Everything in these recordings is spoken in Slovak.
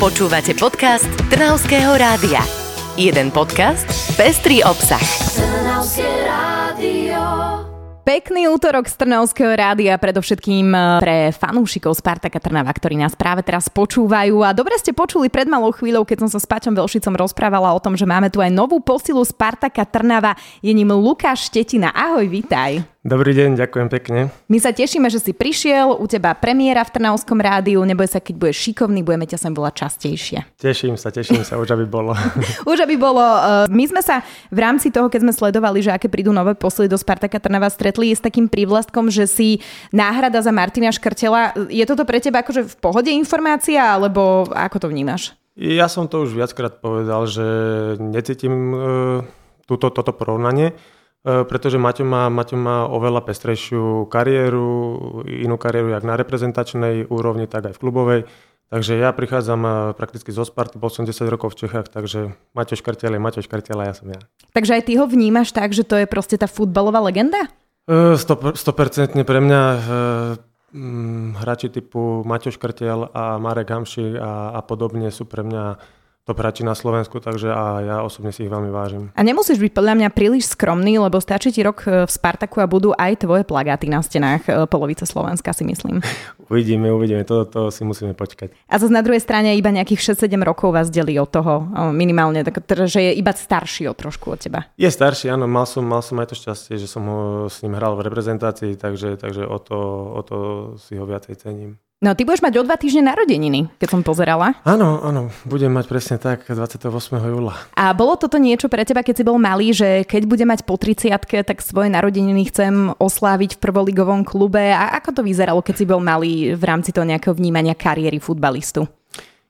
Počúvate podcast Trnavského rádia. Jeden podcast, pestrý obsah. Trnavské rádio. Pekný útorok z Trnavského rádia, predovšetkým eh, pre fanúšikov Spartaka Trnava, ktorí nás práve teraz počúvajú. A dobre ste počuli pred malou chvíľou, keď som sa s Paťom Velšicom rozprávala o tom, že máme tu aj novú posilu Spartaka Trnava. Je ním Lukáš Štetina. Ahoj, vítaj. Dobrý deň, ďakujem pekne. My sa tešíme, že si prišiel, u teba premiéra v Trnavskom rádiu, neboj sa, keď budeš šikovný, budeme ťa sem volať častejšie. Teším sa, teším sa, už aby bolo. Už aby bolo. eh, My sme sa v rámci toho, keď sme sledovali, že aké prídu nové posily do Spartaka Trnava, stretli s takým prívlastkom, že si náhrada za Martina Škrtela. Je toto pre teba akože v pohode informácia, alebo ako to vnímaš? Ja som to už viackrát povedal, že necítim e, túto, toto porovnanie, pretože Maťo má, Maťo má oveľa pestrejšiu kariéru, inú kariéru jak na reprezentačnej úrovni, tak aj v klubovej. Takže ja prichádzam e, prakticky zo Sparty, bol som 10 rokov v Čechách, takže Maťo Škrtel je Maťo Škrtel a ja som ja. Takže aj ty ho vnímaš tak, že to je proste tá futbalová legenda? E, 100%, 100% pre mňa e, hráči typu Maťo Škrtel a Marek Hamši a, a podobne sú pre mňa hráči na Slovensku, takže a ja osobne si ich veľmi vážim. A nemusíš byť podľa mňa príliš skromný, lebo stačí ti rok e, v Spartaku a budú aj tvoje plagáty na stenách e, polovice Slovenska, si myslím. Uvidíme, uvidíme, to, to si musíme počkať. A zase na druhej strane iba nejakých 6-7 rokov vás delí od toho o, minimálne, tak, teda, že je iba starší o trošku od teba. Je starší, áno, mal som, mal som aj to šťastie, že som ho s ním hral v reprezentácii, takže, takže o, to, o to si ho viacej cením. No, ty budeš mať o dva týždne narodeniny, keď som pozerala. Áno, áno, budem mať presne tak 28. júla. A bolo toto niečo pre teba, keď si bol malý, že keď bude mať po 30 tak svoje narodeniny chcem osláviť v prvoligovom klube. A ako to vyzeralo, keď si bol malý v rámci toho nejakého vnímania kariéry futbalistu?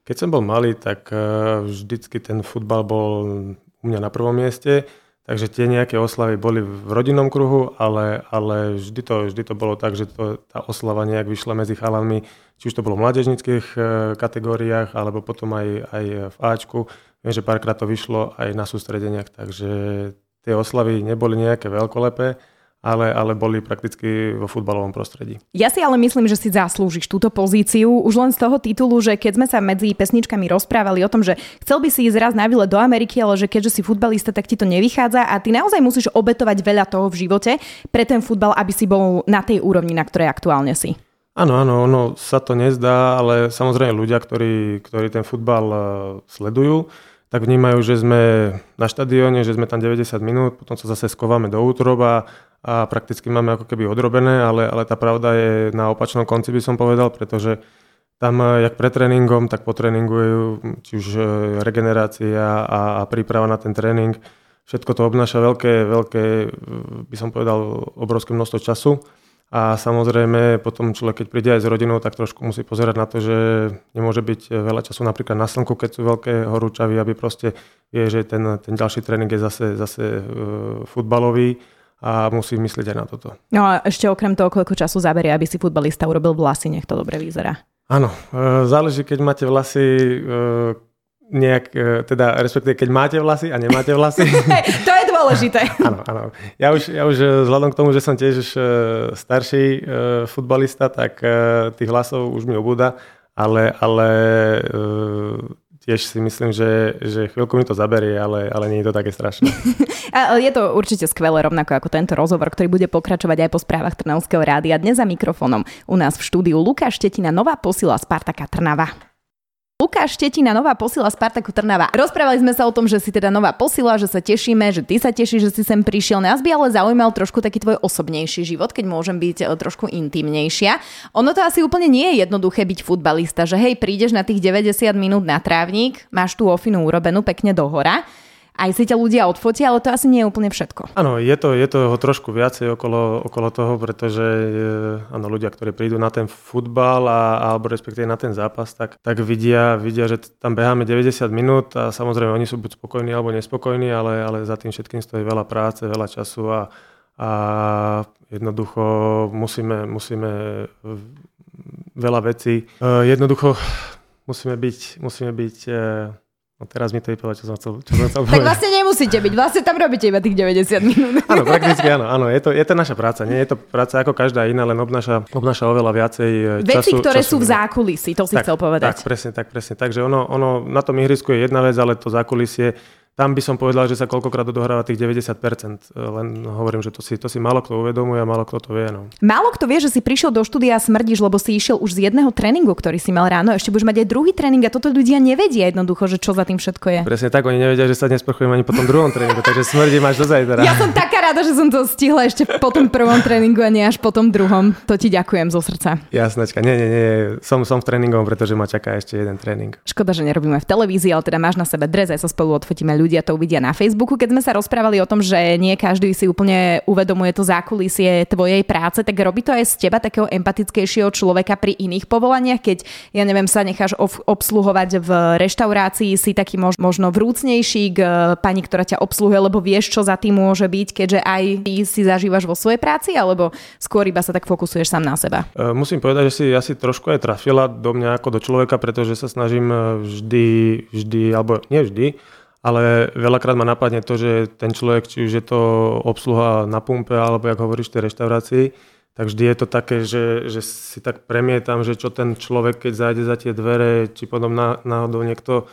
Keď som bol malý, tak eh, vždycky ten futbal bol u mňa na prvom mieste, takže tie nejaké oslavy boli v rodinnom kruhu, ale, ale vždy, to, vždy to bolo tak, že to, tá oslava nejak vyšla medzi chalanmi, či už to bolo v mládežnických eh, kategóriách, alebo potom aj, aj v Ačku. Viem, že párkrát to vyšlo aj na sústredeniach, takže tie oslavy neboli nejaké veľkolepé, ale, ale boli prakticky vo futbalovom prostredí. Ja si ale myslím, že si zaslúžiš túto pozíciu už len z toho titulu, že keď sme sa medzi pesničkami rozprávali o tom, že chcel by si ísť raz na výlet do Ameriky, ale že keďže si futbalista, tak ti to nevychádza a ty naozaj musíš obetovať veľa toho v živote pre ten futbal, aby si bol na tej úrovni, na ktorej aktuálne si. Áno, áno, ono sa to nezdá, ale samozrejme ľudia, ktorí, ktorí ten futbal eh, sledujú, tak vnímajú, že sme na štadióne, že sme tam 90 minút, potom sa zase skováme do útroba a prakticky máme ako keby odrobené, ale, ale tá pravda je na opačnom konci by som povedal, pretože tam eh, jak pred tréningom, tak po tréningu či už eh, regenerácia a, a príprava na ten tréning. Všetko to obnáša veľké, veľké, eh, by som povedal, obrovské množstvo času. A samozrejme potom človek, keď príde aj s rodinou, tak trošku musí pozerať na to, že nemôže byť veľa času napríklad na slnku, keď sú veľké horúčavy, aby proste vie, že ten, ten ďalší tréning je zase, zase e, futbalový a musí myslieť aj na toto. No a ešte okrem toho, koľko času zaberie, aby si futbalista urobil vlasy, nech to dobre vyzerá. Áno, e, záleží, keď máte vlasy e, nejak, e, teda respektíve keď máte vlasy a nemáte vlasy. To je dôležité. áno, áno. Ja už, ja už vzhľadom k tomu, že som tiež už starší futbalista, tak tých vlasov už mi obúda, ale, ale tiež si myslím, že, že chvíľku mi to zaberie, ale, ale nie je to také strašné. A je to určite skvelé, rovnako ako tento rozhovor, ktorý bude pokračovať aj po správach Trnavského rádia. Dnes za mikrofónom u nás v štúdiu Lukáš Štetina, nová posila Spartaka Trnava. Lukáš Štetina, nová posila Spartaku Trnava. Rozprávali sme sa o tom, že si teda nová posila, že sa tešíme, že ty sa tešíš, že si sem prišiel. Nás by ale zaujímal trošku taký tvoj osobnejší život, keď môžem byť e, trošku intimnejšia. Ono to asi úplne nie je jednoduché byť futbalista, že hej, prídeš na tých 90 minút na trávnik, máš tú ofinu urobenú pekne do hora, aj si ťa ľudia odfotia, ale to asi nie je úplne všetko. Áno, je to, je toho trošku viacej okolo, okolo toho, pretože e, áno, ľudia, ktorí prídu na ten futbal a, alebo respektíve na ten zápas, tak, tak vidia, vidia, že tam beháme 90 minút a samozrejme oni sú buď spokojní alebo nespokojní, ale, ale za tým všetkým stojí veľa práce, veľa času a, a jednoducho musíme, musíme veľa vecí. E, Jednoducho musíme byť, musíme byť No teraz mi to vypadá, čo som chcel, čo som chcel Tak povedať. vlastne nemusíte byť, vlastne tam robíte iba tých 90 minút. Áno, prakticky áno, áno, je to, je to naša práca, nie je to práca ako každá iná, len obnáša, obnáša oveľa viacej e, Veci, času. ktoré času sú v zákulisí, to si tak, chcel povedať. Tak, presne, tak, presne. Takže ono, ono, na tom ihrisku je jedna vec, ale to zákulisie, tam by som povedal, že sa koľkokrát odohráva tých 90%. Len hovorím, že to si, to si málo kto uvedomuje a málo kto to vie. No. Málo kto vie, že si prišiel do štúdia a smrdíš, lebo si išiel už z jedného tréningu, ktorý si mal ráno, ešte budeš mať aj druhý tréning a toto ľudia nevedia jednoducho, že čo za tým všetko je. Presne tak, oni nevedia, že sa nesprchujem ani po tom druhom tréningu, takže smrdím až do zajtra. Ja som taká rada, že som to stihla ešte po tom prvom tréningu a nie až po tom druhom. To ti ďakujem zo srdca. Jasnačka, nie, nie, nie, som, som v tréningom, pretože ma čaká ešte jeden tréning. Škoda, že nerobíme v televízii, ale teda máš na sebe dres, aj sa spolu odfotíme, ľudia to uvidia na Facebooku. Keď sme sa rozprávali o tom, že nie každý si úplne uvedomuje to zákulisie tvojej práce, tak robí to aj z teba takého empatickejšieho človeka pri iných povolaniach, keď, ja neviem, sa necháš ob- obsluhovať v reštaurácii, si taký mož- možno vrúcnejší k e, pani, ktorá ťa obsluhuje, lebo vieš, čo za tým môže byť, keďže aj ty si zažívaš vo svojej práci, alebo skôr iba sa tak fokusuješ sám na seba. E, Musím povedať, že si asi trošku aj trafila do mňa ako do človeka, pretože sa snažím e, vždy, vždy, alebo nie vždy, ale veľakrát ma napadne to, že ten človek, či už je to obsluha na pumpe, alebo jak hovoríš v tej reštaurácii, tak vždy je to také, že, že si tak premietam, že čo ten človek, keď zájde za tie dvere, či potom ná- náhodou niekto,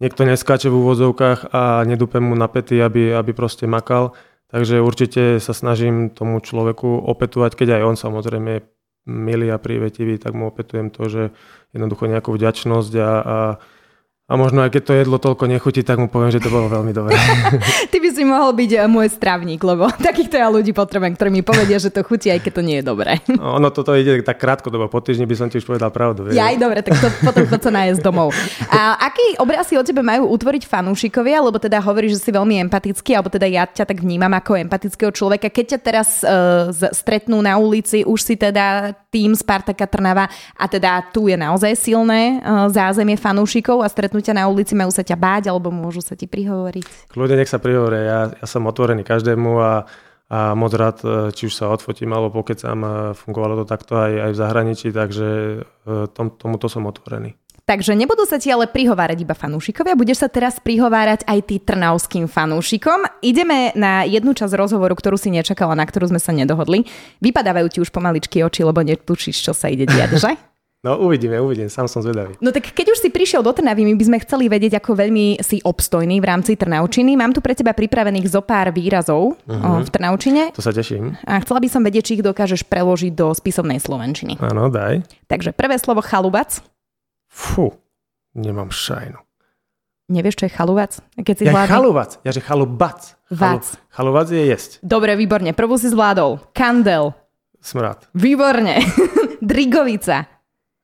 niekto neskáče v úvodzovkách a nedupe mu na pety, aby, aby proste makal. Takže určite sa snažím tomu človeku opetovať, keď aj on samozrejme je milý a prívetivý, tak mu opetujem to, že jednoducho nejakú vďačnosť a, a, a možno aj keď to jedlo toľko nechutí, tak mu poviem, že to bolo veľmi dobré. Ty by si mohol byť eh, môj stravník, lebo takýchto ja ľudí potrebujem, ktorí mi povedia, že to chutí, aj keď to nie je dobré. ono toto ide tak krátko, dobo po týždni by som ti už povedal pravdu. vieš. Ja aj dobre, tak to potom poď sa nájsť domov. A aký obraz si o tebe majú utvoriť fanúšikovia, lebo teda hovoríš, že si veľmi empatický, alebo teda ja ťa tak vnímam ako empatického človeka. Keď ťa teraz uh, stretnú na ulici, už si teda tým Spartaka Trnava a teda tu je naozaj silné uh, zázemie fanúšikov a stretnú ťa na ulici, majú sa ťa báť alebo môžu sa ti prihovoriť. Kľudne nech sa prihovoria, ja, ja som otvorený každému a, a moc rád, e, či už sa odfotím alebo pokecam, e, fungovalo to takto aj, aj v zahraničí, takže e, tom, tomuto som otvorený. Takže nebudú sa ti ale prihovárať iba fanúšikovia, budeš sa teraz prihovárať aj ty trnavským fanúšikom. Ideme na jednu časť rozhovoru, ktorú si nečakala, na ktorú sme sa nedohodli. Vypadávajú ti už pomaličky oči, lebo netučíš, čo sa ide diať, že? No uvidíme, uvidím, sám som zvedavý. No tak keď už si prišiel do Trnavy, my by sme chceli vedieť, ako veľmi si obstojný v rámci Trnavčiny. Mám tu pre teba pripravených zo pár výrazov uh-huh. v Trnavčine To sa teším. a chcela by som vedieť, či ich dokážeš preložiť do spisovnej slovenčiny. Áno, daj. Takže prvé slovo chalubac. Fú, nemám šajnu. Nevieš, čo je chalubac? Keď si Ja hladný? chaluvac, ja že chalubac. Vac. chaluvac je jesť. Dobre, výborne. Prvú si zvládol. Kandel. Smrad. Výborne. Drigovica.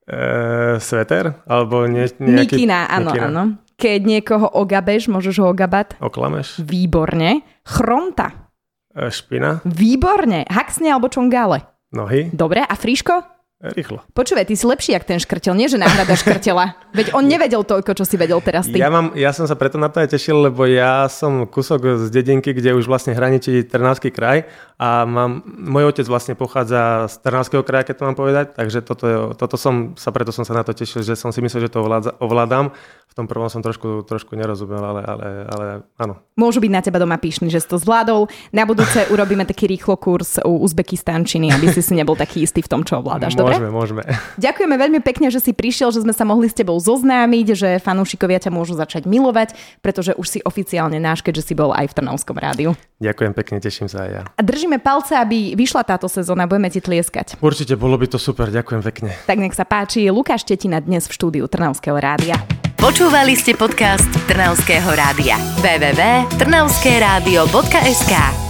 E, sveter? Alebo nie, nejaký... Mikina, áno, mikina. áno. Keď niekoho ogabeš, môžeš ho ogabať. Oklameš? Výborne. Chronta. E, špina? Výborne. Haxne alebo čongále. Nohy? Dobre. A friško? Rýchlo. Počúvaj, ty si lepší, jak ten škrtel. Nie, že náhrada škrtela. Veď on nevedel toľko, čo si vedel teraz ty. Ja, mám, ja som sa preto na to aj tešil, lebo ja som kúsok z dedinky, kde už vlastne hraničí Trnavský kraj a mám, môj otec vlastne pochádza z Trnavského kraja, keď to mám povedať, takže toto, toto som sa, preto som sa na to tešil, že som si myslel, že to ovládza, ovládam. V tom prvom som trošku, trošku nerozumel, ale, ale, ale áno. Môžu byť na teba doma pyšní, že si to zvládol. Na budúce urobíme taký rýchlo kurz u Uzbekistančiny, aby si si nebol taký istý v tom, čo ovládaš. Dobre? Môžeme, môžeme. Ďakujeme veľmi pekne, že si prišiel, že sme sa mohli s tebou zoznámiť, že fanúšikovia ťa môžu začať milovať, pretože už si oficiálne náš, keďže si bol aj v Trnavskom rádiu. Ďakujem pekne, teším sa aj ja. A držíme palce, aby vyšla táto sezóna, budeme ti tlieskať. Určite bolo by to super, ďakujem pekne. Tak nech sa páči, Lukáš Tetina dnes v štúdiu Trnavského rádia. Počúvali ste podcast Trnavského rádia. www.trnavskeradio.sk